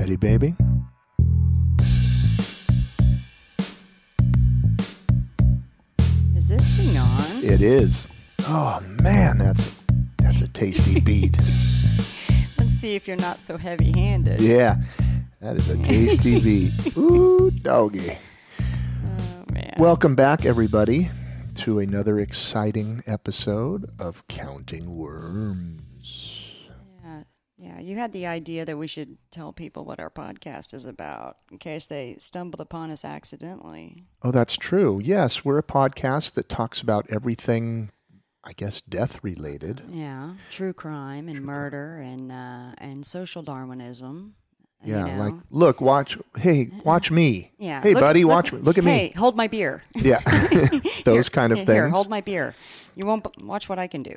Ready, baby? Is this thing on? It is. Oh man, that's that's a tasty beat. Let's see if you're not so heavy handed. Yeah, that is a tasty beat. Ooh, doggy. Oh, man. Welcome back, everybody, to another exciting episode of Counting Worms. Yeah. you had the idea that we should tell people what our podcast is about in case they stumbled upon us accidentally. Oh, that's true. Yes, we're a podcast that talks about everything, I guess, death related. Yeah, true crime and murder and uh, and social Darwinism. you Yeah, know. like look, watch. Hey, watch me. yeah. Hey, look- buddy, look- watch me. Look at Hey, me. Hey, hold my beer. Yeah, those kind of Here, things. Here, hold my beer. You won't b- watch what I can do.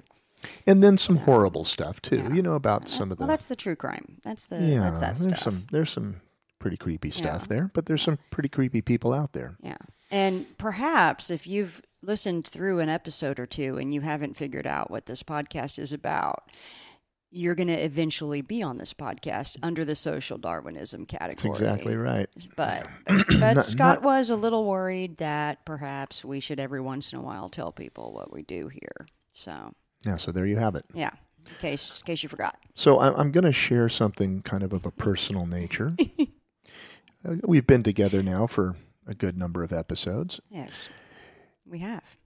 And then some horrible stuff too. Yeah. You know about some of the. Well, that's the true crime. That's the yeah, that's that there's stuff. some there's some pretty creepy stuff Yeah. there, but there's some pretty creepy people out there. Yeah. And perhaps if you've listened through an episode or two and you haven't figured out what this podcast is about, you're going to eventually be on this podcast under the social Darwinism category. That's exactly right. But but, but Not- Scott not- was a little worried that perhaps we should every once in a while tell people what we do here. So Yeah, so there you have it. yeah, in case in case you forgot. So I'm going to share something kind of of a personal nature. Uh, We've been together now for a good number of episodes. Yes, we have.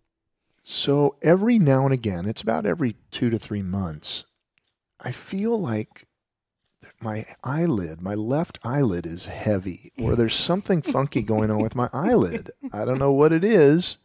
So every now and again, it's about every two to three months, I feel like my eyelid, my left eyelid is heavy, or there's something funky going on with my eyelid. I don't know what it is.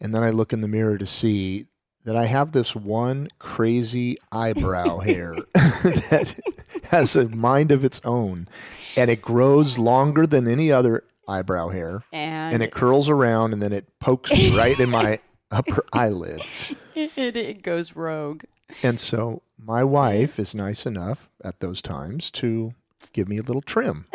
And then I look in the mirror to see that I have this one crazy eyebrow hair that has a mind of its own, and it grows longer than any other eyebrow hair And, and it curls around and then it pokes me right in my upper eyelid. it, it goes rogue. And so my wife is nice enough at those times to give me a little trim.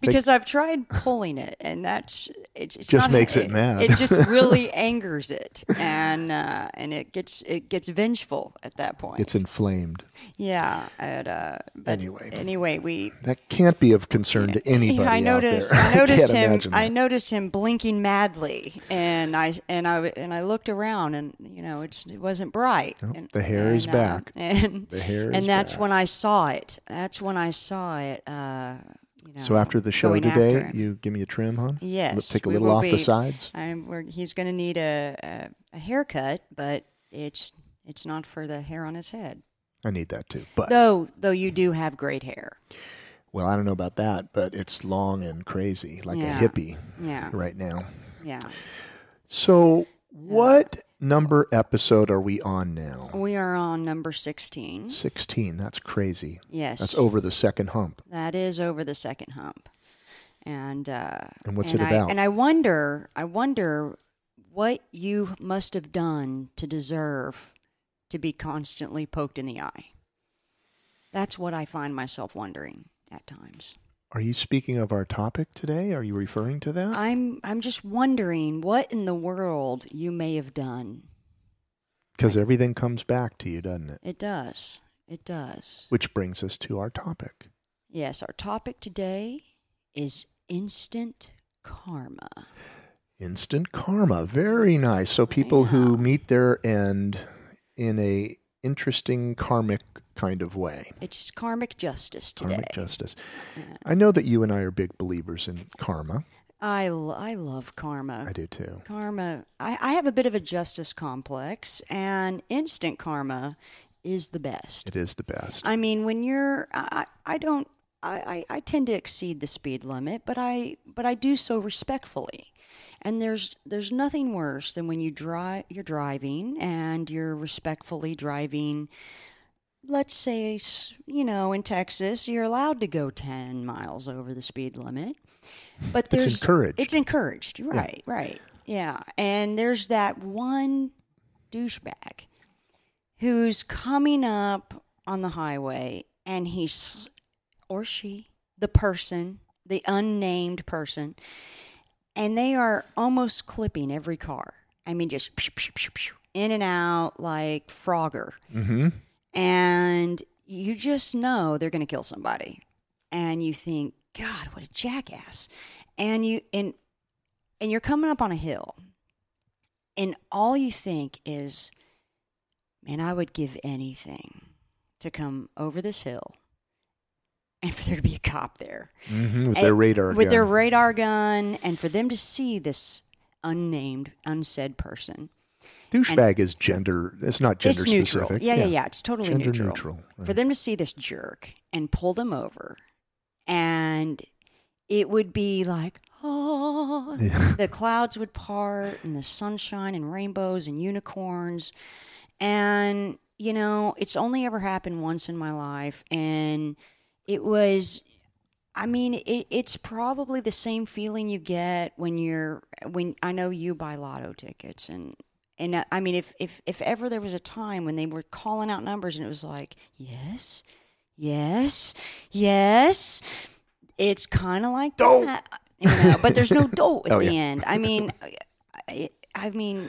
Because I've tried pulling it, and that's it, it's Just makes it mad. It just really angers it, and uh, and it gets it gets vengeful at that point. It's inflamed. yeah. And, uh, Anyway. anyway, we. That can't be of concern to anybody. I out noticed. there. I noticed can't him. I noticed him blinking madly, and I and I and I looked around, and you know, it's it wasn't bright. Nope, and, the hair is uh, back. and The hair is and that's back. when I saw it. That's when I saw it. You know, So after the show today, you give me a trim, hon? Yes, Let's take a little off the be- sides. I'm, we're, he's going to need a, a a haircut, but it's it's not for the hair on his head. I need that too. But Though though you do have great hair. well, I don't know about that, but it's long and crazy, like Yeah. a hippie Yeah, right now. yeah. So, what number episode are we on now? We are on number sixteen. 16. That's crazy. Yes, That's over the second hump. That is over the second hump, and uh, And what's and it I, about? And I wonder, I wonder what you must have done to deserve to be constantly poked in the eye. That's what I find myself wondering at times. Are you speaking of our topic today? Are you referring to that? I'm I'm just wondering what in the world you may have done. Because everything comes back to you, doesn't it? It does. It does. Which brings us to our topic. Yes, our topic today is instant karma. Instant karma. Very nice. So people who meet their end in a interesting karmic kind of way. It's karmic justice today. Karmic justice. Yeah. I know that you and I are big believers in karma. I, I love karma. I do too. Karma, I, I have a bit of a justice complex, and instant karma is the best. It is the best. I mean, when you're, I, I don't, I, I, I tend to exceed the speed limit, but I, but I do so respectfully. And there's, there's nothing worse than when you drive, you're driving and you're respectfully driving. Let's say, you know, in Texas, you're allowed to go 10 miles over the speed limit, but It's there's encouraged. It's encouraged, right? Right. Yeah, and there's that one douchebag who's coming up on the highway and he's or she, the person, the unnamed person, and they are almost clipping every car. I mean, just in and out like Frogger. Mm-hmm. And you just know they're going to kill somebody. and you think, God, what a jackass. And you and and you're coming up on a hill. And all you think is, man, I would give anything to come over this hill and for there to be a cop there hmm with And- their radar with their radar gun and for them to see this unnamed unsaid person douchebag is gender. It's not gender it's neutral specific. yeah, yeah yeah it's totally Gender neutral, neutral, for them to see this jerk and pull them over and it would be like oh Yeah. the clouds would part and the sunshine and rainbows and unicorns and you know it's only ever happened once in my life and it was i mean it, it's probably the same feeling you get when you're when i know you buy lotto tickets and and uh, i mean if if if ever there was a time when they were calling out numbers and it was like yes yes yes it's kind of like Dope. that you know but there's no dope at Oh, the yeah. end i mean I, I mean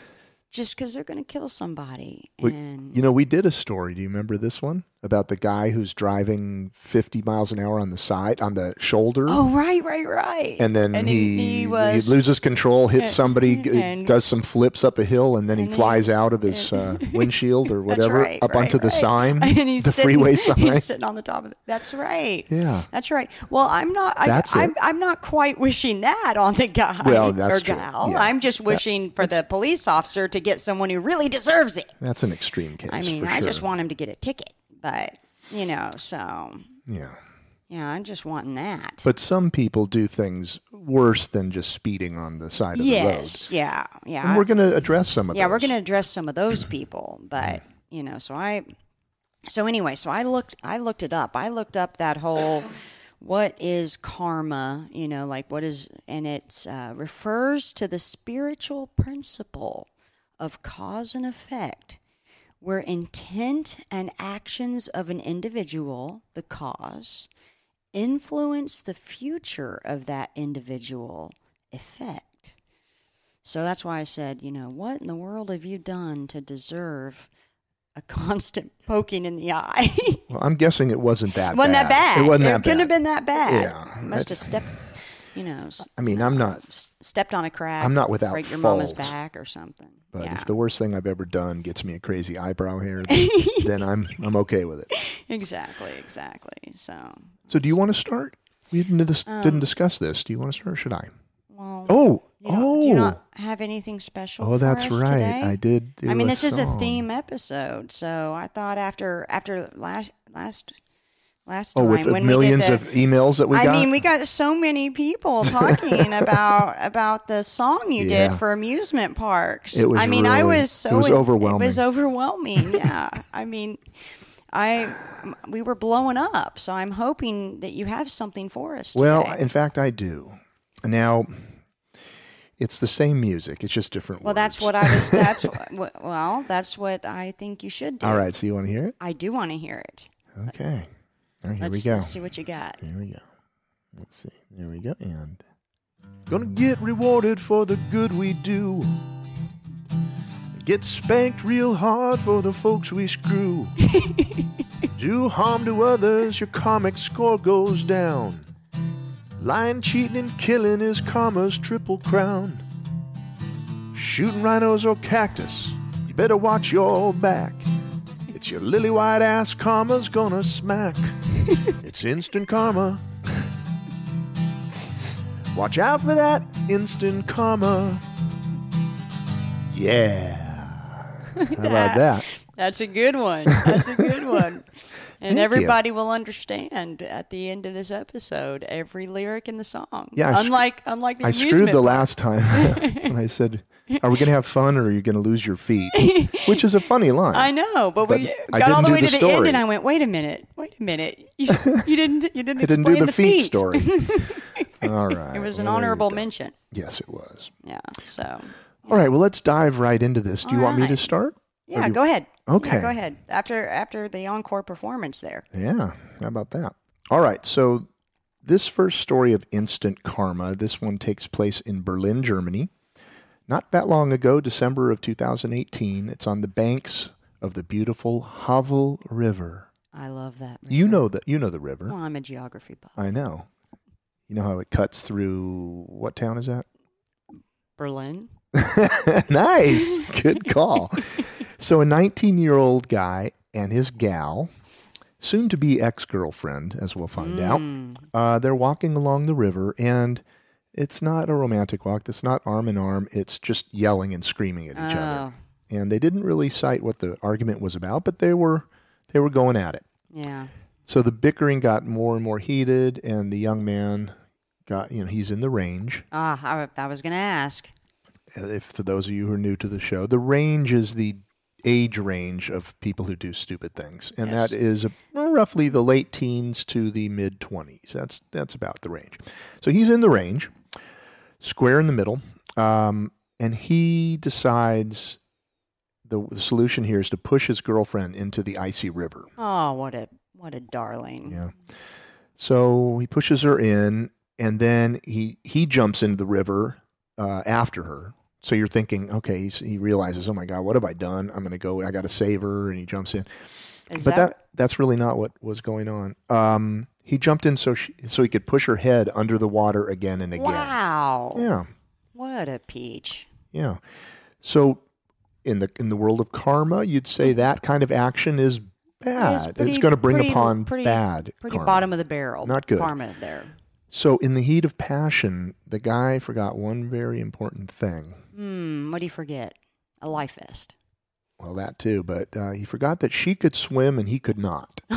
just because they're going to kill somebody We- and You know, we did a story. Do you remember this one about the guy who's driving 50 miles an hour on the side, on the shoulder? oh right right right and then and he, he, he, was loses control, hits somebody, and- does some flips up a hill, and then he and flies out of his uh, windshield or whatever right, up right, onto the right. sign, and he's the sitting, freeway sign. He's sitting on the top of it. That's right. Yeah. That's right. Well, I'm not. I, That's I'm, it. I'm not quite wishing that on the guy Well, that's or true. gal. Yeah. I'm just wishing for the police officer to get someone who really deserves it. That's an extreme case. I mean, I sure. just want him to get a ticket, but you know, so Yeah. yeah, I'm just wanting that. But some people do things worse than just speeding on the side of yes, the road. Yeah, yeah. And we're going to address some of yeah, those. we're going to address some of those people, but you know, so I, so anyway, so I looked, I looked it up. I looked up that whole, what is karma? You know, like what is, and it uh, refers to the spiritual principle of cause and effect, where intent and actions of an individual, the cause, influence the future of that individual effect. So that's why I said, you know, what in the world have you done to deserve a constant poking in the eye? Well, I'm guessing it wasn't that bad. It wasn't bad. that bad? It wasn't that couldn't bad. have been that bad. Yeah, must have stepped, you know, I mean, I'm not, stepped on a crack. I'm not without break your mama's back or something. but yeah, if the worst thing I've ever done gets me a crazy eyebrow hair, then, then I'm I'm okay with it. exactly, exactly. So, So, do you want to start? We didn't, dis- Um, didn't discuss this. Do you want to start or should I? well, Oh, you know, oh, do you not have anything special? oh, that's right. today? I did. I mean, this is a theme episode, so I thought after after last last last Oh, time with the when millions did of emails that we I got. mean, we got so many people talking about about the song you Yeah. did for amusement parks. It was I mean, I was so it was overwhelming. It was overwhelming. Yeah, I mean, I we were blowing up. So I'm hoping that you have something for us. well, today. in fact, I do. Now, it's the same music. It's just different. well, that's what I was. That's well, that's what I think you should do. All right. So you want to hear it? I do want to hear it. Okay. All right. Here Let's, we go. let's see what you got. Here we go. Let's see. There we go. And gonna get rewarded for the good we do. Get spanked real hard for the folks we screw. do harm to others, your karmic score goes down. Lying, cheating, and killing is karma's triple crown. Shooting rhinos or cactus, you better watch your back. It's your lily white ass karma's gonna smack. it's instant karma. Watch out for that instant karma. Yeah. How about that? That's a good one. That's a good one. And Thank you. everybody will understand at the end of this episode every lyric in the song. Yeah, sc- unlike unlike the I screwed the park. last time when I said, Are we going to have fun or are you going to lose your feet? Which is a funny line. I know, but, we But I got all the way the to the end, and I went, "Wait a minute, wait a minute! You, you didn't, you didn't I didn't explain do the, feet, feet story. All right. It was an well, honorable mention. Yes, it was. Yeah. So, All right. Well, let's dive right into this. Do you All want me to start? Yeah, you- go ahead. Okay. Yeah, go ahead. After after the encore performance there. Yeah, how about that? All right, so this first story of instant karma, this one takes place in Berlin, Germany. Not that long ago, December of 2018. It's on the banks of the beautiful Havel River I love that. You know the you know the river. Well, I'm a geography buff. I know. You know how it cuts through what town is that? Berlin. nice. Good call. so a 19-year-old guy and his gal, soon to be ex-girlfriend as we'll find out. Mm. Uh, they're walking along the river and it's not a romantic walk. It's not arm in arm. It's just yelling and screaming at each other. Oh, And they didn't really cite what the argument was about, but they were they were going at it. yeah. So the bickering got more and more heated, and the young man got, you know, he's in the range. Ah, I, I was going to ask. If for those of you who are new to the show, the range is the age range of people who do stupid things, and Yes. that is uh, roughly the late teens to the mid twenties. That's that's about the range. So he's in the range, square in the middle, um, and he decides the, the solution here is to push his girlfriend into the icy river. Oh, what a what a darling. Yeah. So he pushes her in, and then he he jumps into the river uh, after her. So you're thinking, okay, he's, he realizes, oh my god, what have I done? I'm going to go. I got to save her, and he jumps in. Is but that, that that's really not what was going on. Um, he jumped in so she, so he could push her head under the water again and again. wow? Yeah, What a peach. yeah. So in the in the world of karma, you'd say that kind of action is bad. pretty- it's going to bring pretty- upon pretty- bad. Pretty karma. bottom of the barrel. Not good. Karma there. So, in the heat of passion, the guy forgot one very important thing. Hmm. What do you forget? A life vest. Well, that too, but uh, he forgot that she could swim and he could not.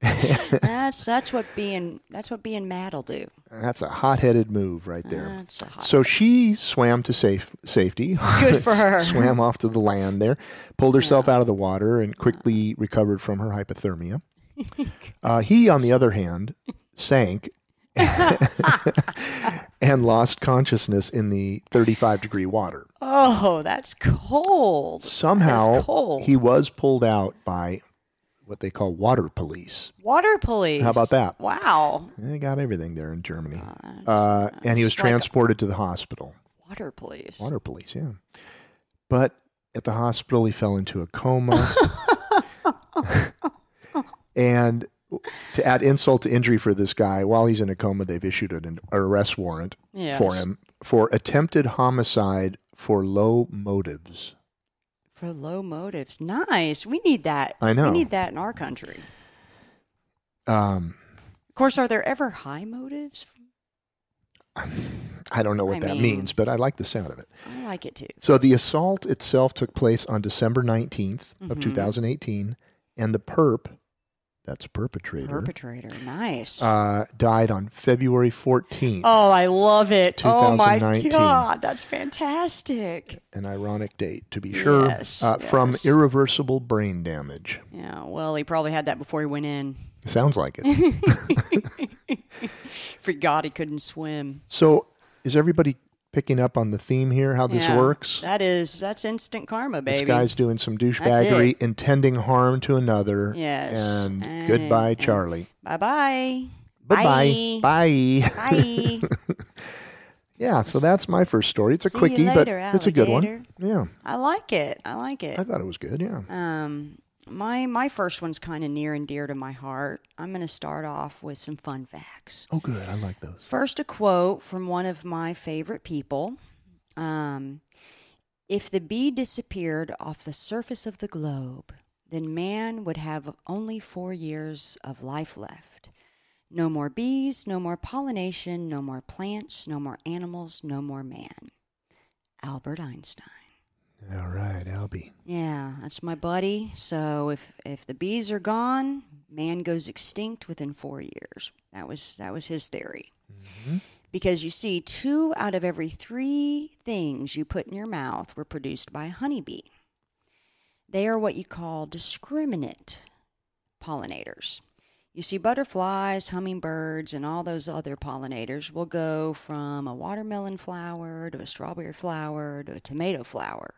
that's that's what being that's what being mad'll do. That's a hot-headed move right there. That's a. So she swam to safe safety. Good for her. swam off to the land there, pulled herself out of the water, and quickly recovered from her hypothermia. Uh, he, on the other hand, sank and lost consciousness in the 35 degree water. oh, that's cold. Somehow, cold. he was pulled out by what they call water police. Water police. How about that? Wow. They got everything there in Germany. Uh, and he was that's like a- transported to the hospital. water police. Water police, yeah. But at the hospital, he fell into a coma. and to add insult to injury for this guy, while he's in a coma, they've issued an arrest warrant Yes. for him for attempted homicide for low motives. For low motives. Nice. We need that. I know. We need that in our country. Um, Of course, are there ever high motives? I don't know what I that mean- means, but I like the sound of it. I like it too. So the assault itself took place on December 19th of Mhm. 2018, and the perp, that's perpetrator, Perpetrator. Nice. uh, died on February 14th. oh, I love it. Oh my God. That's fantastic. An ironic date, to be sure, Yes, uh, from irreversible brain damage. Yeah. Well, he probably had that before he went in. Sounds like it. Forgot he couldn't swim. so, is everybody picking up on the theme here? How this Yeah. works? That is, that's instant karma, baby. This guy's doing some douchebaggery, intending harm to another. Yes. And, And- goodbye, and- Charlie. Bye bye. Bye bye. Bye. Bye. Yeah, so that's my first story. It's a See quickie, but later, it's a good one. Yeah, I like it. I like it. I thought it was good. Yeah. Um, my my first one's kind of near and dear to my heart. I'm going to start off with some fun facts. Oh, good. I like those. First, a quote from one of my favorite people. Um, if the bee disappeared off the surface of the globe, then man would have only four years of life left. No more bees, no more pollination, no more plants, no more animals, no more man. Albert Einstein. All right, Albie. Yeah, that's my buddy. So if if the bees are gone, man goes extinct within four years. That was that was his theory. Mm-hmm. Because you see, two out of every three things you put in your mouth were produced by a honeybee. They are what you call discriminate pollinators. You see, butterflies, hummingbirds, and all those other pollinators will go from a watermelon flower to a strawberry flower to a tomato flower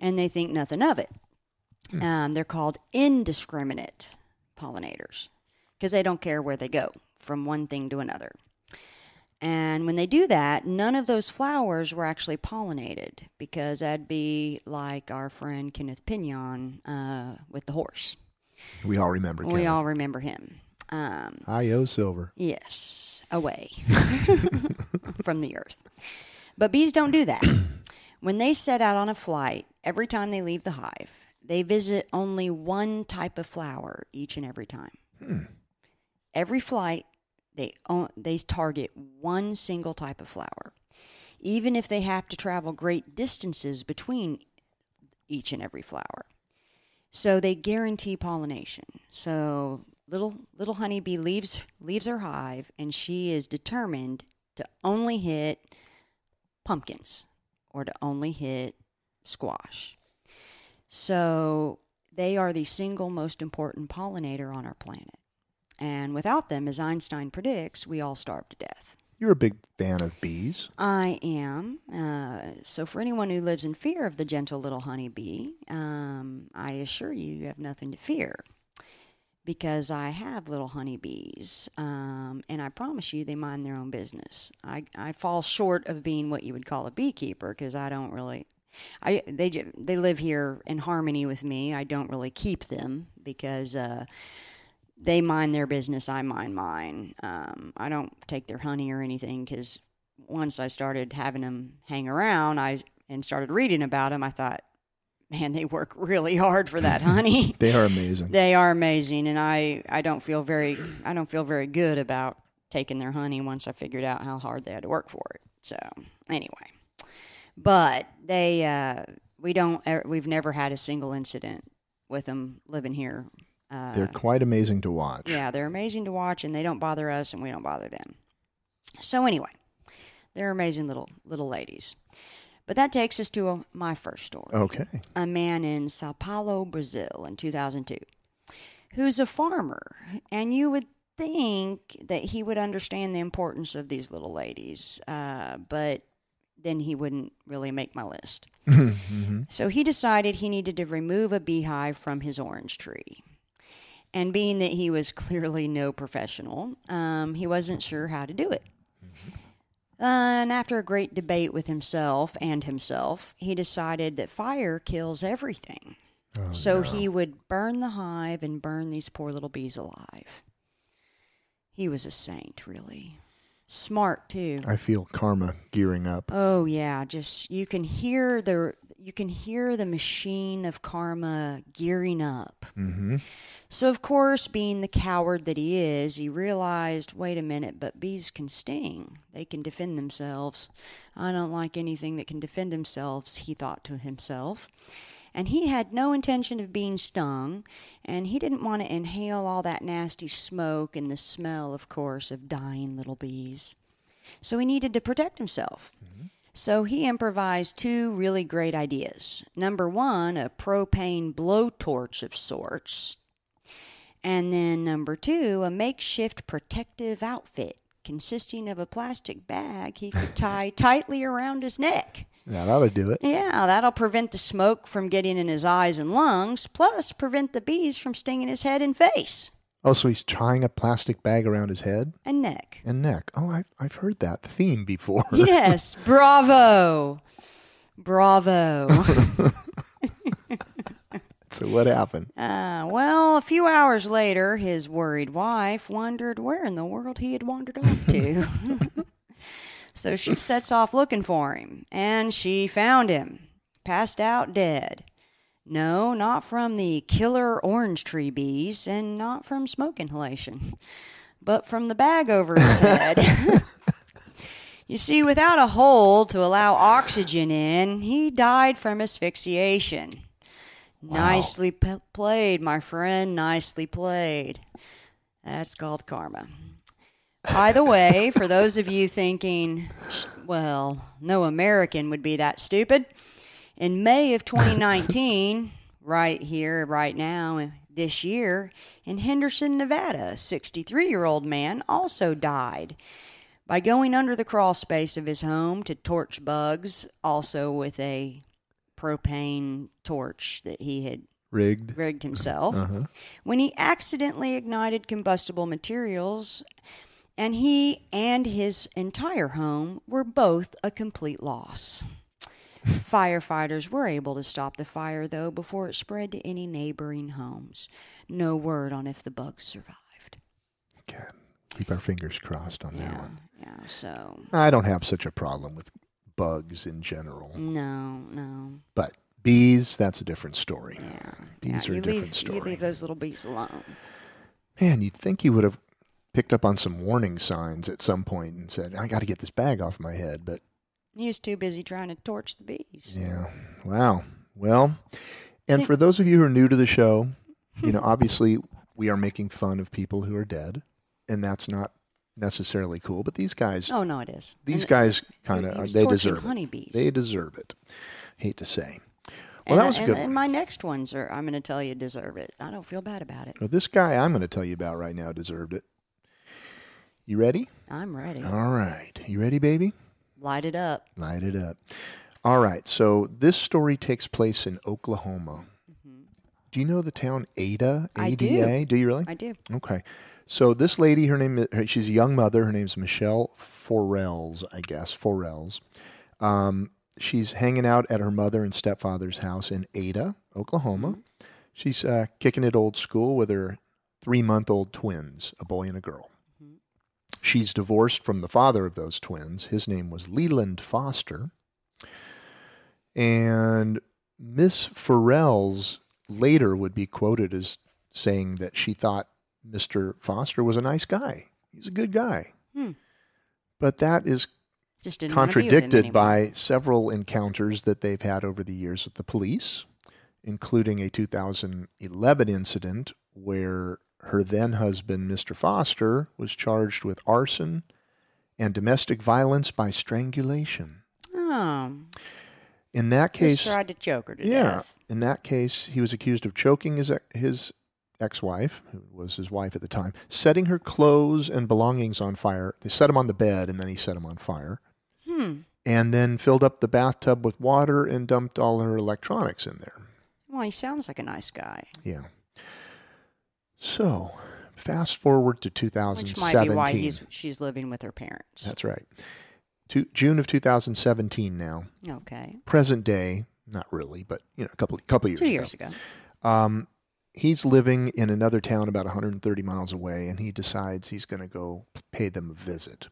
and they think nothing of it. Um, they're called indiscriminate pollinators because they don't care where they go from one thing to another. And when they do that, none of those flowers were actually pollinated because that'd be like our friend Kenneth Pinyan uh, with the horse. We all remember. We Kenneth. all remember him. Um, Io Silver. Yes, away from the earth. But bees don't do that. when they set out on a flight, every time they leave the hive, they visit only one type of flower each and every time. Hmm. Every flight, they they target one single type of flower, even if they have to travel great distances between each and every flower. So they guarantee pollination. So little little honeybee leaves leaves her hive and she is determined to only hit pumpkins or to only hit squash. So they are the single most important pollinator on our planet. And without them, as Einstein predicts, we all starve to death. You're a big fan of bees. I am. Uh, so, for anyone who lives in fear of the gentle little honeybee, um, I assure you, you have nothing to fear because I have little honeybees, um, and I promise you, they mind their own business. I, I fall short of being what you would call a beekeeper because I don't really. I they they live here in harmony with me. I don't really keep them because uh, they mind their business. I mind mine. Um, I don't take their honey or anything because once I started having them hang around, I and started reading about them, I thought, man, they work really hard for that honey. They are amazing. they are amazing, and I I don't feel very I don't feel very good about taking their honey once I figured out how hard they had to work for it. So anyway, but they uh, we don't we've never had a single incident with them living here. Uh, They're quite amazing to watch. yeah, they're amazing to watch, and they don't bother us, and we don't bother them. So anyway, they're amazing little little ladies. But that takes us to a, my first story. Okay. A man in Sao Paulo, Brazil, in 2002, who's a farmer, and you would think that he would understand the importance of these little ladies, uh, but then he wouldn't really make my list. So he decided he needed to remove a beehive from his orange tree. And being that he was clearly no professional, um, he wasn't sure how to do it. Uh, and after a great debate with himself and himself, he decided that fire kills everything. so he would burn the hive and burn these poor little bees alive. He was a saint, really. Smart, too. I feel karma gearing up. Oh yeah, just you can hear the you can hear the machine of karma gearing up. Mm-hmm. So of course, being the coward that he is, he realized, wait a minute, but bees can sting. They can defend themselves. I don't like anything that can defend themselves, he thought to himself. And he had no intention of being stung, and he didn't want to inhale all that nasty smoke and the smell, of course, of dying little bees. So he needed to protect himself. Mm-hmm. So he improvised two really great ideas. Number one, a propane blowtorch of sorts. And then number two, a makeshift protective outfit consisting of a plastic bag he could tie tightly around his neck. Yeah, that would do it. Yeah, that'll prevent the smoke from getting in his eyes and lungs, plus prevent the bees from stinging his head and face Oh, so he's tying a plastic bag around his head and neck. and neck. Oh, I, I've heard that theme before. Yes, bravo. Bravo. so what happened? Uh, well, a few hours later, his worried wife wondered where in the world he had wandered off to. so she sets off looking for him, and she found him, passed out dead. No, not from the killer orange tree bees, and not from smoke inhalation, but from the bag over his head. You see, without a hole to allow oxygen in, he died from asphyxiation. Nicely p- played, my friend. Nicely played. That's called karma. By the way, for those of you thinking, well, no American would be that stupid, in May of 2019, right here, right now, this year, in Henderson, Nevada, a 63 year old man also died by going under the crawl space of his home to torch bugs, also with a propane torch that he had Rigged. rigged himself, uh-huh. when he accidentally ignited combustible materials, and he and his entire home were both a complete loss. Firefighters were able to stop the fire, though, before it spread to any neighboring homes. No word on if the bugs survived. God, keep our fingers crossed on that one. yeah. So I don't have such a problem with bugs in general, no, no. but bees, that's a different story. Yeah, Bees yeah. are a you different leave, story. You leave those little bees alone. Man, you'd think he would have picked up on some warning signs at some point and said, I got to get this bag off my head. But He was too busy trying to torch the bees. yeah, wow. Well, and for those of you who are new to the show, you know, obviously we are making fun of people who are dead, and that's not necessarily cool. But these guys, Oh no, it is. these And guys kind of was they deserve it. They deserve it. Hate to say. Well, and, that was a and, good and my next ones are. I'm going to tell you deserve it. I don't feel bad about it. Well, this guy I'm going to tell you about right now deserved it. You ready? I'm ready. All right. You ready, baby? Light it up. Light it up. All right. So this story takes place in Oklahoma. Do you know the town Ada? I do. ADA? Do you really? I do. Okay. So this lady, her name, is- she's a young mother. Her name's Michelle Forels, I guess. Forels. Um, she's hanging out at her mother and stepfather's house in Ada, Oklahoma. She's uh, kicking it old school with her three-month-old twins, a boy and a girl. She's divorced from the father of those twins. His name was Leland Foster. And Miss Forels later would be quoted as saying that she thought Mr. Foster was a nice guy. He's a good guy. Hmm. But that is Just didn't wanna be with him contradicted by several encounters that they've had over the years with the police, including a 2011 incident where her then husband, Mr. Foster, was charged with arson and domestic violence by strangulation. Oh, In that case, just tried to choke her to yeah, death. in that case, he was accused of choking his his ex-wife, who was his wife at the time, setting her clothes and belongings on fire. They set him on the bed, and then he set him on fire, Hmm. and then filled up the bathtub with water and dumped all her electronics in there. Well, he sounds like a nice guy, Yeah. So, fast forward to 2017. which might be why he's she's living with her parents. That's right. To June of 2017 now. okay, Present day, not really, but you know, a couple couple years two ago. years ago. Um, he's living in another town about 130 miles away, and he decides he's going to go pay them a visit.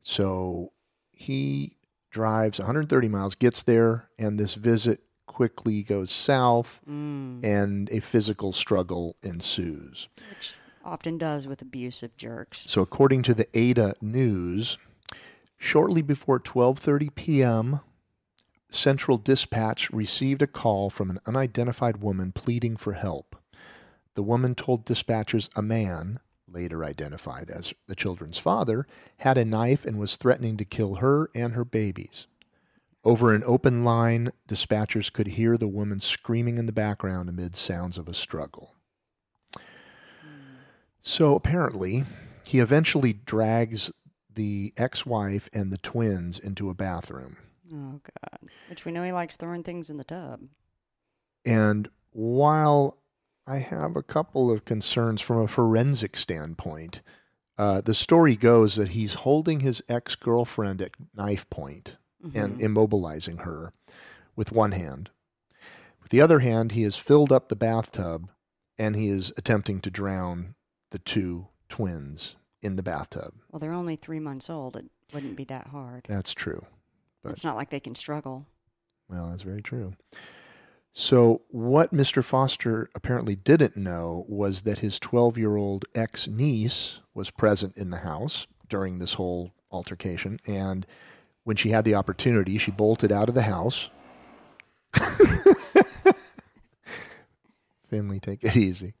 So he drives 130 miles, gets there, and this visit quickly goes south, Mm, and a physical struggle ensues. which often does with abusive jerks. So according to the Ada News, shortly before 12:30 p.m., Central Dispatch received a call from an unidentified woman pleading for help. The woman told dispatchers a man, later identified as the children's father, had a knife and was threatening to kill her and her babies. Over an open line, dispatchers could hear the woman screaming in the background amid sounds of a struggle. So apparently, he eventually drags the ex wife and the twins into a bathroom. Oh God! Which we know he likes throwing things in the tub. And while I have a couple of concerns from a forensic standpoint, uh, the story goes that he's holding his ex girlfriend at knife point and Mhm. immobilizing her with one hand. With the other hand, he has filled up the bathtub and he is attempting to drown the two twins in the bathtub. Well, they're only three months old. It wouldn't be that hard. That's true. But- it's not like they can struggle. Well, that's very true. So, what Mr. Foster apparently didn't know was that his 12 year old ex niece was present in the house during this whole altercation. And when she had the opportunity, she bolted out of the house. Finley, take it easy.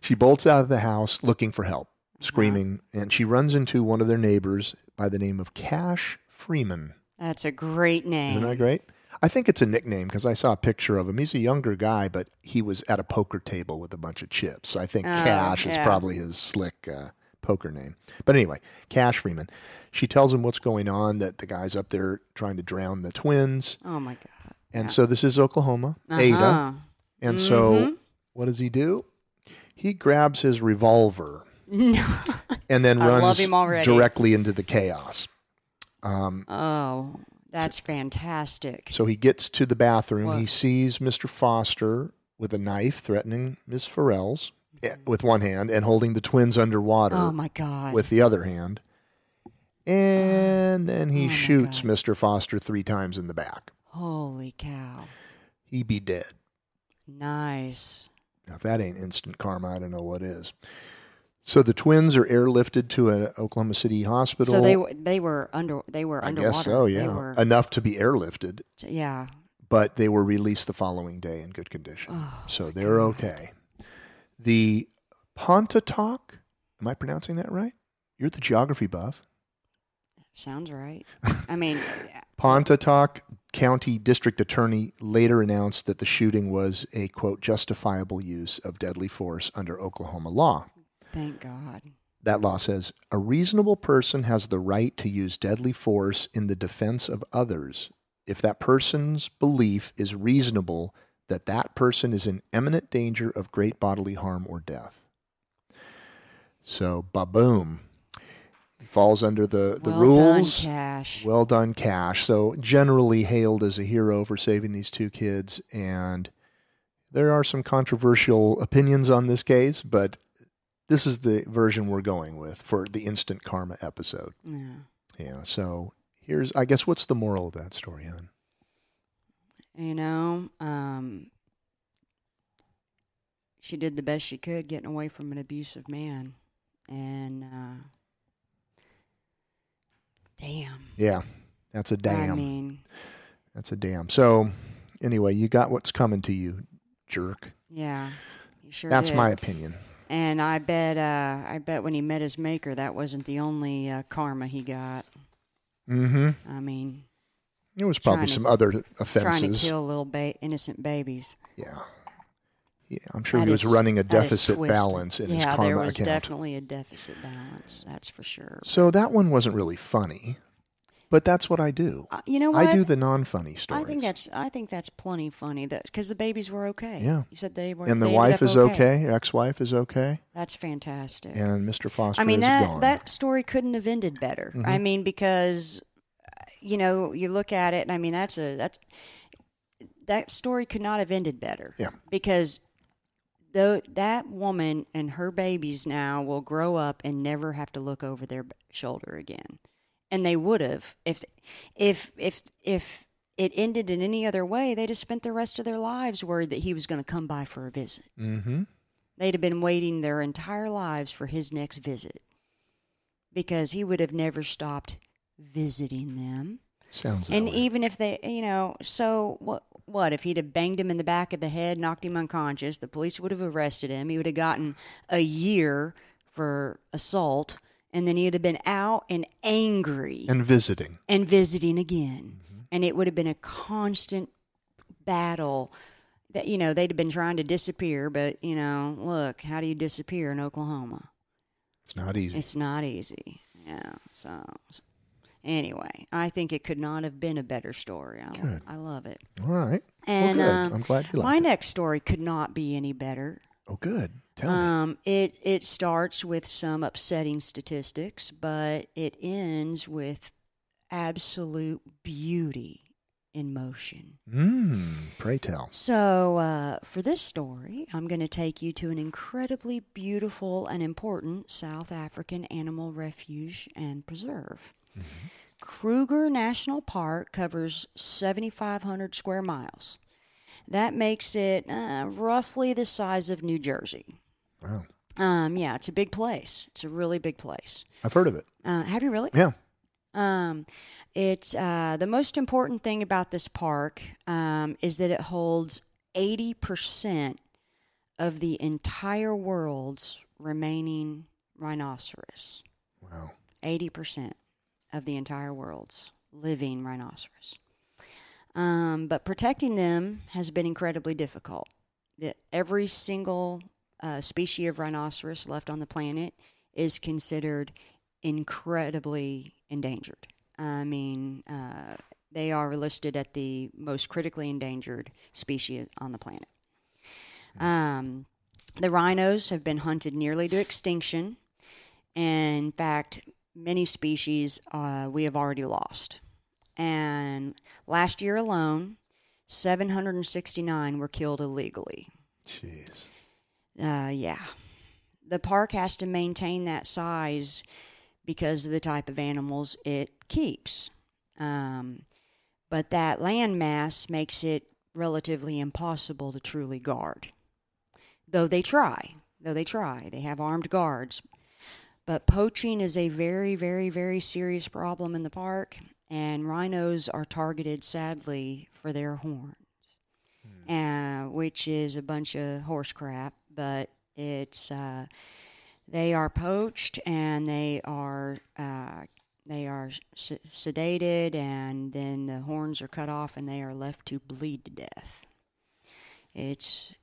She bolts out of the house looking for help, screaming, and she runs into one of their neighbors by the name of Cash Freeman. That's a great name. Isn't that great? I think it's a nickname because I saw a picture of him. He's a younger guy, but he was at a poker table with a bunch of chips. So I think Oh, Cash is probably his slick uh, poker name. But anyway, Cash Freeman. She tells him what's going on, that the guy's up there trying to drown the twins. Oh my God! And Yeah. so this is Oklahoma, Ada. Uh-huh. And so Mhm. what does he do? He grabs his revolver and then runs love him already. directly into the chaos. Um, Oh, That's fantastic. So he gets to the bathroom. What? He sees Mr. Foster with a knife threatening Miss Farrell's with one hand and holding the twins underwater Oh my God. with the other hand. And then he Oh, shoots God. Mr. Foster three times in the back. Holy cow. He be dead. Nice. Now, if that ain't instant karma, I don't know what is. So the twins are airlifted to an Oklahoma City hospital. So they were they were under they were I underwater. guess so, yeah. were, Enough to be airlifted, yeah. but they were released the following day in good condition. Oh, so they're okay. The Pontotoc, am I pronouncing that right? You're the geography buff. Sounds right. I mean, uh, Pontotoc County District Attorney later announced that the shooting was a quote justifiable use of deadly force under Oklahoma law. thank God. That law says a reasonable person has the right to use deadly force in the defense of others if that person's belief is reasonable that that person is in imminent danger of great bodily harm or death. So, baboom. Falls under the, the well rules. done, Cash. Well done, Cash. So, generally hailed as a hero for saving these two kids. And there are some controversial opinions on this case, but this is the version we're going with for the instant karma episode. yeah. Yeah. So, here's, I guess, what's the moral of that story, hon? You know, um, she did the best she could getting away from an abusive man. And, uh, damn. Yeah. That's a damn. I mean, That's a damn. So, anyway, you got what's coming to you, jerk. yeah. You sure That's did. my opinion. And I bet, uh, I bet when he met his maker, that wasn't the only uh, karma he got. Mm hmm. I mean, There was probably to- some other offenses. trying to kill little ba- innocent babies. Yeah. Yeah, I'm sure That he was is- running a deficit balance in his yeah, karma there was account. definitely a deficit balance. That's for sure. So that one wasn't really funny, but that's what I do. Uh, you know what? I do the non-funny stories. I think that's I think that's plenty funny. That because the babies were okay. Yeah. you said they were. and the wife is okay. Your ex-wife is okay, That's fantastic. and Mr. Foster I mean that gone. that story couldn't have ended better. Mm-hmm. I mean because you know you look at it and I mean that's a that's that story could not have ended better. Yeah. Because though that woman and her babies now will grow up and never have to look over their shoulder again. And they would have if if if if it ended in any other way, they'd have spent the rest of their lives worried that he was going to come by for a visit. mm-hmm. They'd have been waiting their entire lives for his next visit because he would have never stopped visiting them. Sounds and way. even if they, you know, so what? What if he'd have banged him in the back of the head, knocked him unconscious? The police would have arrested him. He would have gotten a year for assault, and then he'd have been out and angry and visiting. and visiting again. Mm-hmm. And it would have been a constant battle that, you know, they'd have been trying to disappear, but, you know, look, how do you disappear in Oklahoma? It's not easy. It's not easy. Yeah. So, so anyway, I think it could not have been a better story. I, Good. I love it. All right. And well, um, I'm glad you my it. next story could not be any better. Oh, good. Tell me. Um, it it starts with some upsetting statistics, but it ends with absolute beauty in motion. Mm, pray tell. So, uh, for this story, I'm going to take you to an incredibly beautiful and important South African animal refuge and preserve. Kruger National Park covers 7,500 square miles. That makes it uh, roughly the size of New Jersey. Wow. Um, yeah, it's a big place. It's a really big place. I've heard of it. Uh, have you really? Yeah. Um, it's uh, the most important thing about this park um, is that it holds eighty percent of the entire world's remaining rhinoceros. Wow. Eighty percent of the entire world's living rhinoceros. Um, but protecting them has been incredibly difficult. The, every single uh, species of rhinoceros left on the planet is considered incredibly endangered. I mean, uh, they are listed at the most critically endangered species on the planet. Um, the rhinos have been hunted nearly to extinction. In fact, many species uh, we have already lost. And last year alone, 769 were killed illegally. Jeez. Uh, yeah. The park has to maintain that size because of the type of animals it keeps. Um, but that land mass makes it relatively impossible to truly guard. Though they try, though they try, they have armed guards. But poaching is a very, very, very serious problem in the park, and rhinos are targeted, sadly, for their horns, uh, which is a bunch of horse crap. But it's uh, they are poached and they are uh, they are s- sedated, and then the horns are cut off, and they are left to bleed to death. It's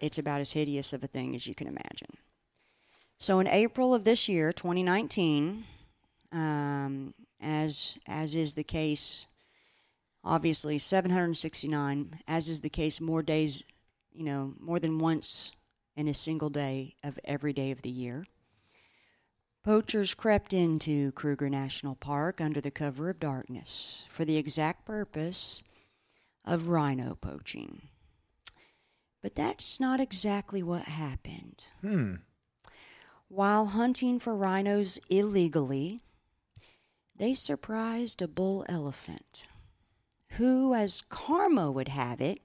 it's about as hideous of a thing as you can imagine. So in April of this year, 2019, um, as as is the case, obviously 769, as is the case more days, you know, more than once in a single day of every day of the year. Poachers crept into Kruger National Park under the cover of darkness for the exact purpose of rhino poaching. But that's not exactly what happened. Hmm. While hunting for rhinos illegally, they surprised a bull elephant who, as karma would have it,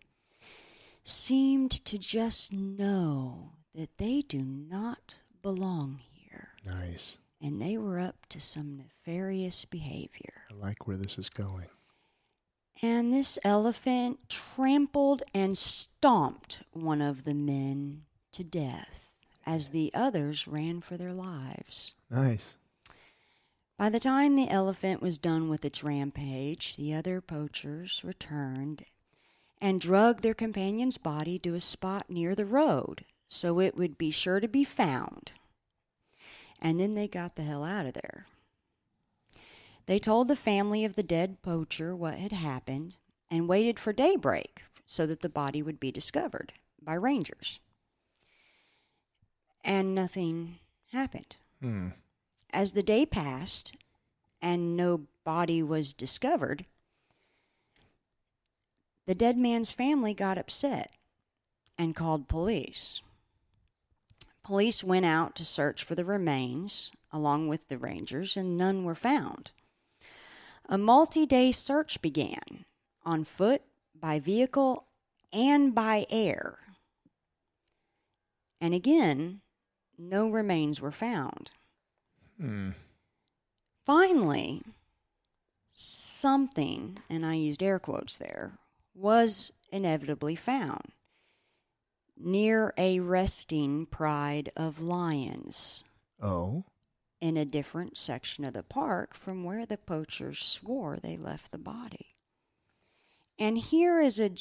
seemed to just know that they do not belong here Nice. and they were up to some nefarious behavior. I like where this is going. And this elephant trampled and stomped one of the men to death as the others ran for their lives. Nice. By the time the elephant was done with its rampage, the other poachers returned and drug their companion's body to a spot near the road so it would be sure to be found. And then they got the hell out of there. They told the family of the dead poacher what had happened and waited for daybreak so that the body would be discovered by rangers. And nothing happened. Hmm. As the day passed and no body was discovered, the dead man's family got upset and called police. Police went out to search for the remains along with the rangers, and none were found. A multi day search began on foot, by vehicle, and by air. And again, no remains were found. Hmm. Finally, something, and I used air quotes there, was inevitably found near a resting pride of lions Oh. in a different section of the park from where the poachers swore they left the body. And here is a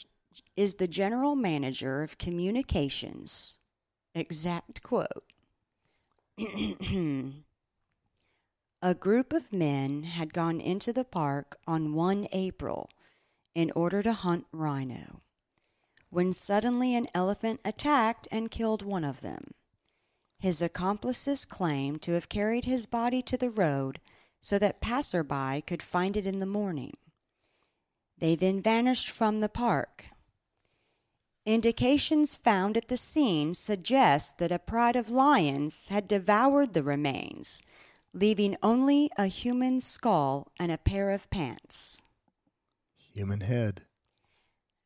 is the general manager of communications exact quote A group of men had gone into the park on 1 April in order to hunt rhino when suddenly an elephant attacked and killed one of them. His accomplices claimed to have carried his body to the road so that passerby could find it in the morning. They then vanished from the park. Indications found at the scene suggest that a pride of lions had devoured the remains, leaving only a human skull and a pair of pants. Human head.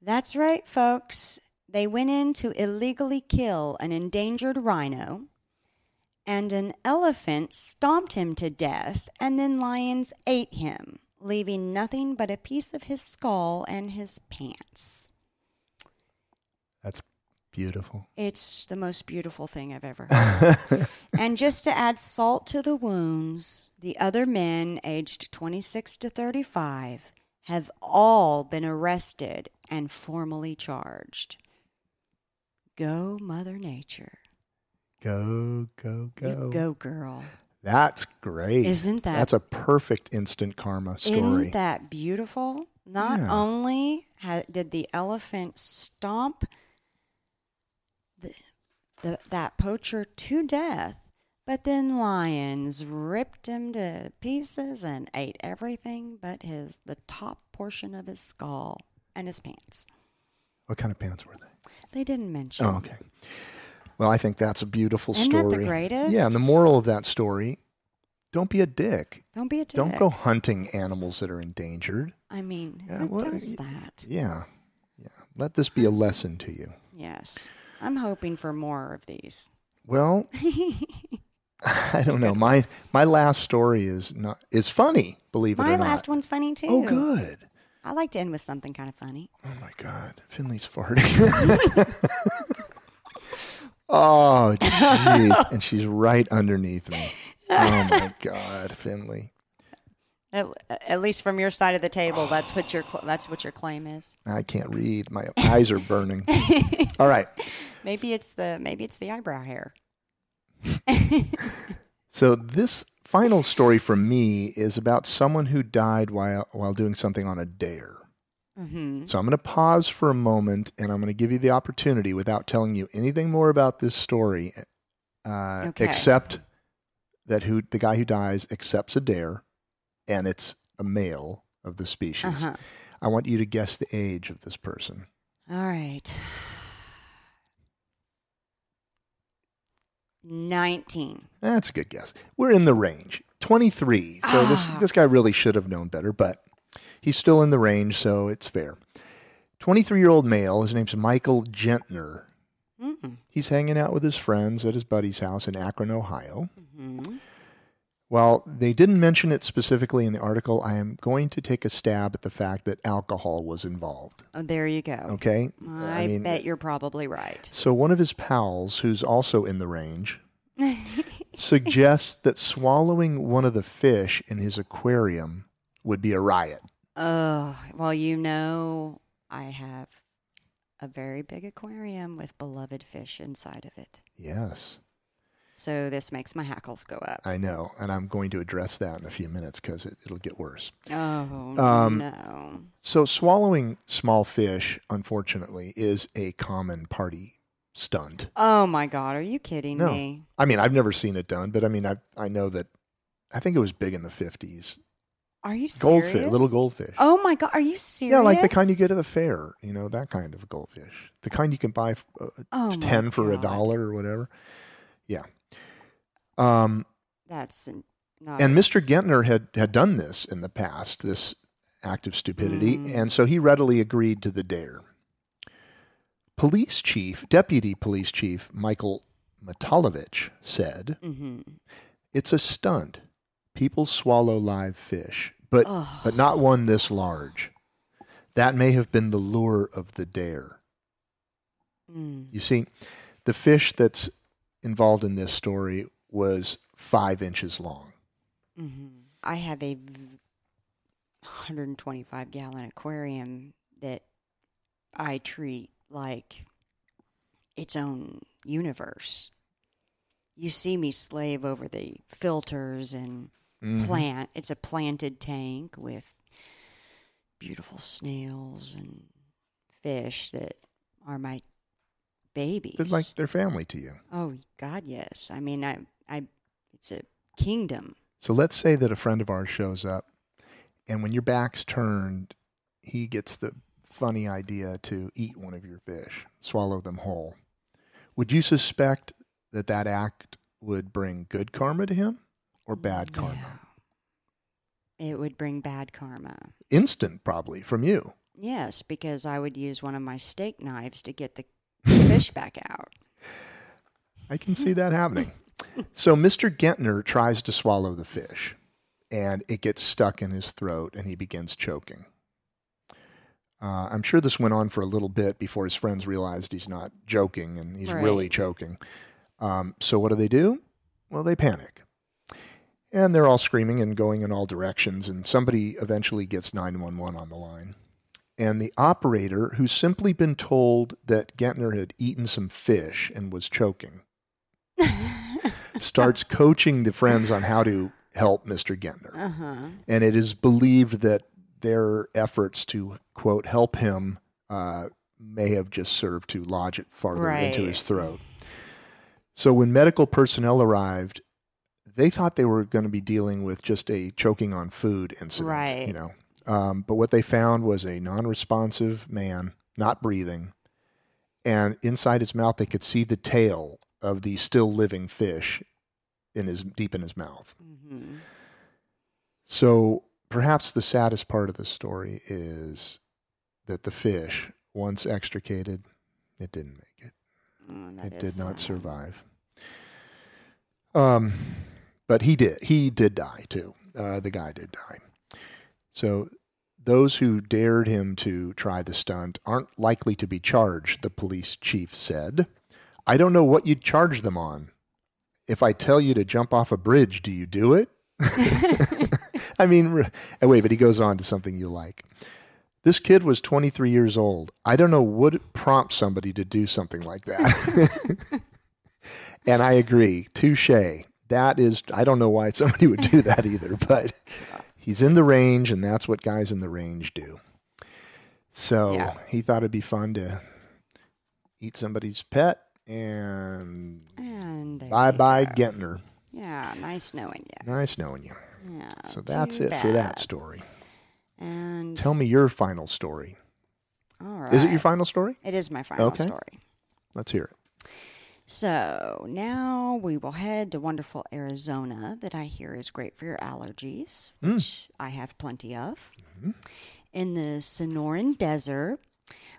That's right, folks. They went in to illegally kill an endangered rhino, and an elephant stomped him to death, and then lions ate him, leaving nothing but a piece of his skull and his pants. That's beautiful. It's the most beautiful thing I've ever heard. and just to add salt to the wounds, the other men, aged 26 to 35, have all been arrested and formally charged. Go, Mother Nature. Go, go, go. You go, girl. That's great. Isn't that- That's a perfect instant karma story. Isn't that beautiful? Not Yeah. only ha- did the elephant stomp the, that poacher to death, But then lions ripped him to pieces and ate everything but his the top portion of his skull and his pants. What kind of pants were they? They didn't mention. Oh, okay. Well, I think that's a beautiful Isn't story. that the greatest? Yeah, and the moral of that story: don't be a dick. Don't be a dick. Don't go hunting animals that are endangered. I mean, Yeah, who well, does that? Yeah, yeah. Let this be a lesson to you. Yes. I'm hoping for more of these. Well, I don't know. My my last story is not is funny. Believe it My or not. last one's funny oh, too. Oh, good. I like to end with something kind of funny. Oh my God, Finley's farting. oh jeez, and she's right underneath me. Oh my God, Finley. At, at least from your side of the table, that's what your that's what your claim is. I can't read. My eyes are burning. All right. Maybe it's the maybe it's the eyebrow hair. So this final story from me is about someone who died while while doing something on a dare. Mm-hmm. So I'm going to pause for a moment and I'm going to give you the opportunity without telling you anything more about this story, uh, Okay. except that who the guy who dies accepts a dare, and it's a male of the species. Uh-huh. I want you to guess the age of this person. All right. 19. That's a good guess. We're in the range. 23. So this Ah. this guy really should have known better, but he's still in the range, so it's fair. 23-year-old male, his name's Michael Gentner. Mm-mm. He's hanging out with his friends at his buddy's house in Akron, Ohio. Mhm. While they didn't mention it specifically in the article, I am going to take a stab at the fact that alcohol was involved. Oh, there you go. Okay? I, bet you're probably right. So one of his pals, who's also in the range, suggests that swallowing one of the fish in his aquarium would be a riot. Oh, well, you know, I have a very big aquarium with beloved fish inside of it. Yes, So this makes my hackles go up. I know. And I'm going to address that in a few minutes because it, it'll get worse. Oh, Um, no. So, swallowing small fish, unfortunately, is a common party stunt. Oh, my God. Are you kidding No. me? I mean, I've never seen it done, but I mean, I, I know that, I think it was big in the 50s. Are you Goldfish, serious? little goldfish. Oh, my God. Are you serious? Yeah, like the kind you get at the fair, you know, that kind of goldfish. The kind you can buy uh, Oh, 10 for a dollar or whatever. Yeah. Um, That's not. and Mr. Gentner had, had done this in the past, this act of stupidity, Mm. and so he readily agreed to the dare. Police chief, deputy police chief Michael Matalovich said, hmm "It's a stunt. People swallow live fish, but Oh. but not one this large. That may have been the lure of the dare." Mm. You see, the fish that's involved in this story was five inches long. hmm I have a 125 gallon aquarium that I treat like its own universe. You see me slave over the filters and Mhm. plant. It's a planted tank with beautiful snails and fish that are my babies. They're like their family to you. oh God, yes. I mean, I, I, it's a kingdom. So let's say that a friend of ours shows up, and when your back's turned, he gets the funny idea to eat one of your fish, swallow them whole. Would you suspect that that act would bring good karma to him or bad karma? It would bring bad karma. Instant, probably, from you. Yes, because I would use one of my steak knives to get the fish back out. I can see that happening. So Mr. Gentner tries to swallow the fish, and it gets stuck in his throat, and he begins choking. Uh, I'm sure this went on for a little bit before his friends realized he's not joking and he's Right. really choking. Um, so what do they do? Well, they panic. And they're all screaming and going in all directions, and somebody eventually gets 911 on the line. And the operator, who's simply been told that Gentner had eaten some fish and was choking, starts coaching the friends on how to help Mr. Gentner. Uh huh. And it is believed that their efforts to, quote, help him uh, may have just served to lodge it farther into his throat. So when medical personnel arrived, they thought they were going to be dealing with just a choking on food incident, Right. You know, um, but what they found was a non-responsive man, not breathing, and inside his mouth they could see the tail of the still living fish in his deep in his mouth. hmm So perhaps the saddest part of the story is that the fish, once extricated, it didn't make it. Oh, it did not sad. survive. Um, but he did. He did die too. Uh, the guy did die. So those who dared him to try the stunt aren't likely to be charged. The police chief said, "I don't know what you'd charge them on. If I tell you to jump off a bridge, do you do it?" I mean, wait, but he goes on to something you like. This kid was 23 years old. I don't know what prompts somebody to do something like that. and I agree. Touche. That is, I don't know why somebody would do that either, but he's in the range, and that's what guys in the range do. So Yeah. he thought it'd be fun to eat somebody's pet, and And bye bye. Gentner. Yeah, nice knowing you. Nice knowing you. Yeah. So that's it for that story. And Tell me your final story. all right. Is it your final story? It is my final Okay. story. Let's hear it. So now we will head to wonderful Arizona, that I hear is great for your allergies, Mm. which I have plenty of. Mm-hmm. In the Sonoran Desert,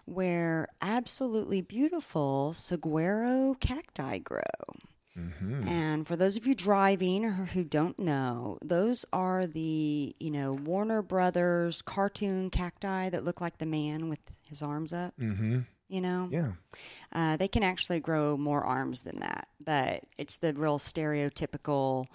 where absolutely beautiful saguaro cacti grow. Mm-hmm. And for those of you driving or who don't know, those are the, you know, Warner Brothers cartoon cacti that look like the man with his arms up, Mm-hmm. you know? Yeah. Uh, they can actually grow more arms than that, but it's the real stereotypical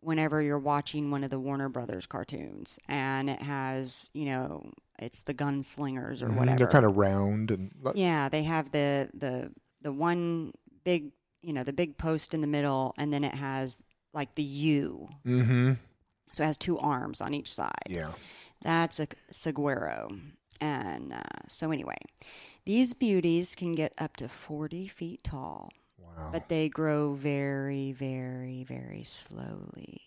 whenever you're watching one of the Warner Brothers cartoons and it has, you know, it's the gunslingers or Mhm. whatever. They're kind of round and Yeah, they have the the the one big, you know, the big post in the middle and then it has like the U. mm-hmm. So it has two arms on each side. Yeah. That's a saguaro. And uh, so anyway, these beauties can get up to 40 feet tall, Wow. but they grow very, very, very slowly.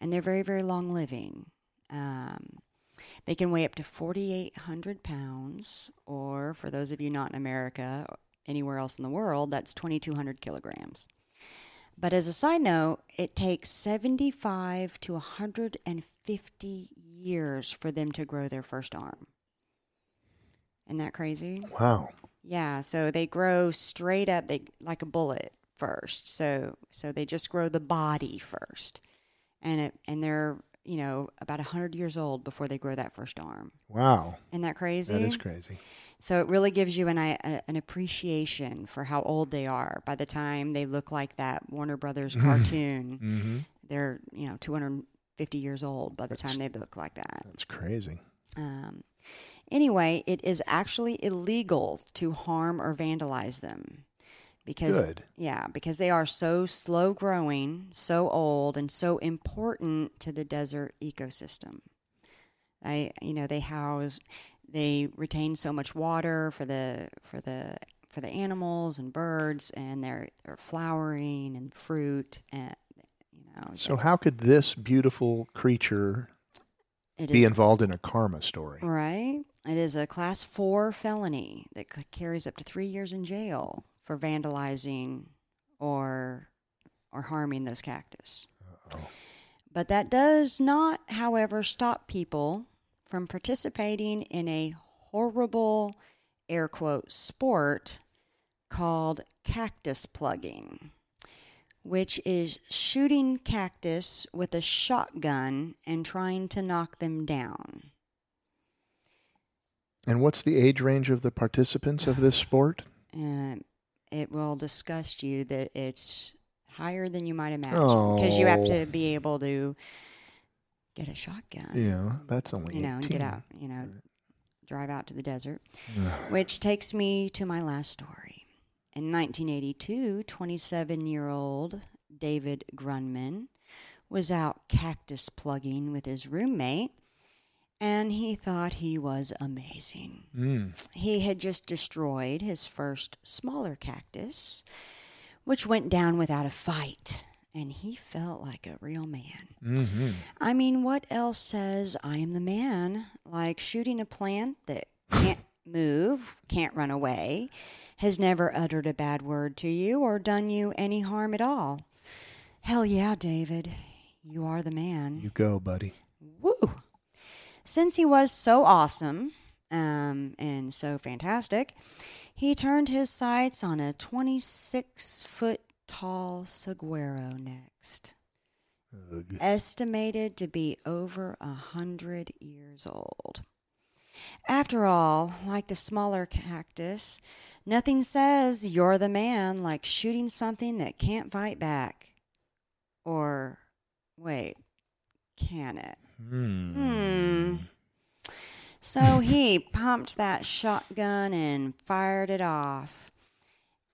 And they're very, very long living. Um, they can weigh up to 4,800 pounds, or for those of you not in America, anywhere else in the world, that's 2,200 kilograms. But as a side note, it takes 75 to 150 years for them to grow their first arm. Isn't that crazy? wow. Yeah, so they grow straight up they like a bullet first. So so they just grow the body first. And it and they're, you know, about 100 years old before they grow that first arm. Wow. Isn't that crazy? That is crazy. So it really gives you an a, an appreciation for how old they are. By the time they look like that Warner Brothers cartoon, Mm-hmm. they're you know 250 years old by the time they look like that. That's crazy. Um, anyway, it is actually illegal to harm or vandalize them because Good. yeah, because they are so slow growing, so old, and so important to the desert ecosystem. I, you know, they house, they retain so much water for the for the for the animals and birds, and they're they're flowering and fruit, and you know, So how could this beautiful creature it be is- involved in a karma story? Right. It is a class four felony that carries up to three years in jail for vandalizing or or harming those cactus. Uh-oh. But that does not, however, stop people from participating in a horrible air quote sport called cactus plugging, which is shooting cactus with a shotgun and trying to knock them down. And what's the age range of the participants of this sport? and it will disgust you that it's higher than you might imagine because you have Oh. to be able to get a shotgun, Yeah, that's only you know, and 18. get out, you know, drive out to the desert. Which takes me to my last story. In 1982, 27 year old David Grundman was out cactus plugging with his roommate, and he thought he was amazing. Mm. He had just destroyed his first smaller cactus, which went down without a fight. and he felt like a real man. Mm-hmm. I mean, what else says I am the man like shooting a plant that can't move, can't run away, has never uttered a bad word to you or done you any harm at all? Hell yeah, David. You are the man. You go, buddy. Woo! Since he was so awesome um, and so fantastic, he turned his sights on a 26 foot tall saguaro next, Ugh. estimated to be over a hundred years old. After all, like the smaller cactus, nothing says you're the man like shooting something that can't fight back. Or, wait, can it? Hmm. Hmm. So he pumped that shotgun and fired it off.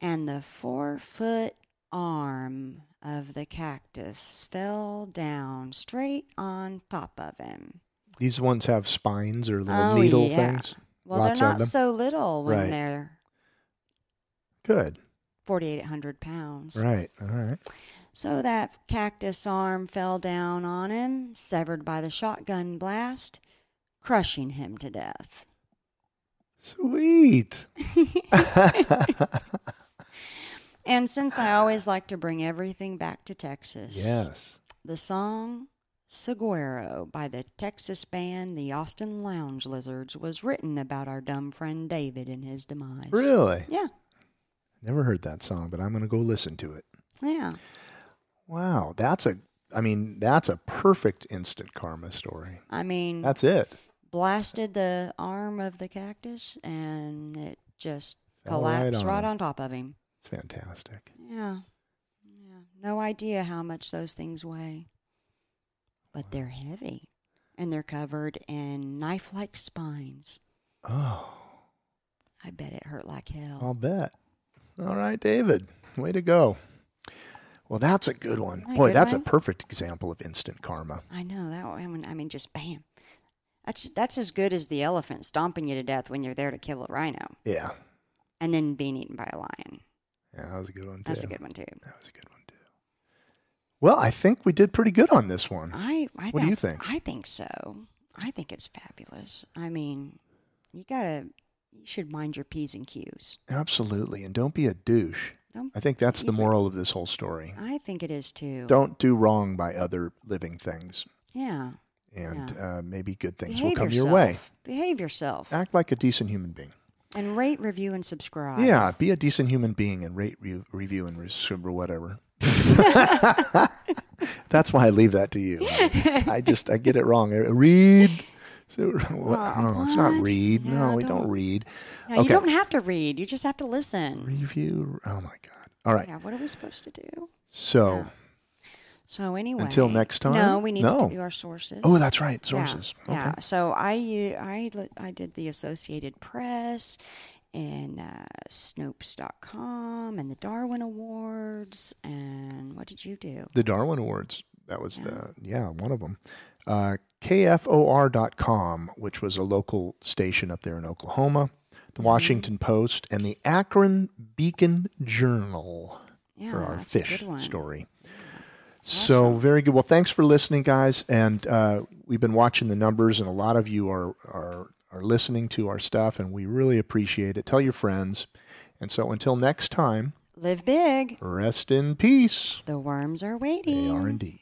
And the four foot arm of the cactus fell down straight on top of him. These ones have spines or little Oh, needle yeah. things. Well, Lots they're not so little when Right. they're Good. 4,800 pounds. Right. All right. So that cactus arm fell down on him, severed by the shotgun blast, crushing him to death. Sweet. And since I always like to bring everything back to Texas, yes. the song Saguaro by the Texas band the Austin Lounge Lizards was written about our dumb friend David and his demise. Really? Yeah, Never heard that song, but I'm going to go listen to it. yeah. Wow, that's a. I mean, that's a perfect instant karma story. I mean, That's it. blasted the arm of the cactus and it just Fell right collapsed on right on top of him. It's fantastic. Yeah. Yeah. No idea how much those things weigh. But they're heavy. And they're covered in knife like spines. Oh, I bet it hurt like hell. I'll bet. All right, David. Way to go. Well, that's a good one. That Boy, good that's one? a perfect example of instant karma. I know that one. I mean, I mean, just bam. That's that's as good as the elephant stomping you to death when you're there to kill a rhino, Yeah. and then being eaten by a lion. Yeah, that was a good one, too. That's a good one too. That was a good one, too. Well, I think we did pretty good on this one. I, I What do you think? I think so. I think it's fabulous. I mean, you gotta, you should mind your p's and q's. Absolutely. And don't be a douche. Don't, I think that's the moral of this whole story. I think it is too. Don't do wrong by other living things, Yeah. and uh, maybe good things Behave will come yourself. your way. Behave yourself. Act like a decent human being. and rate, review, and subscribe. Yeah, be a decent human being and rate, re- review, and res- or whatever. That's why I leave that to you. I just I get it wrong. Uh, Read. So, what? No, it's not read. Yeah, no, we don't, don't- read. Okay. You don't have to read. You just have to listen. Review. Oh my God. All right. Yeah. What are we supposed to do? So, Yeah. So anyway, Until next time? No, we need No. to do our sources. oh, that's right. Sources. Yeah. Okay. So I, li- I did the Associated Press and uh, Snopes.com and the Darwin Awards and what did you do? The Darwin Awards. That was the yeah one of them. Uh, KFOR.com, which was a local station up there in Oklahoma. The Washington Post and the Akron Beacon Journal. Yeah, for our fish story. So very good. Well, thanks for listening, guys. And uh, we've been watching the numbers, and a lot of you are are are listening to our stuff, and we really appreciate it. Tell your friends. And so until next time, Live big. rest in peace. The worms are They waiting. are indeed.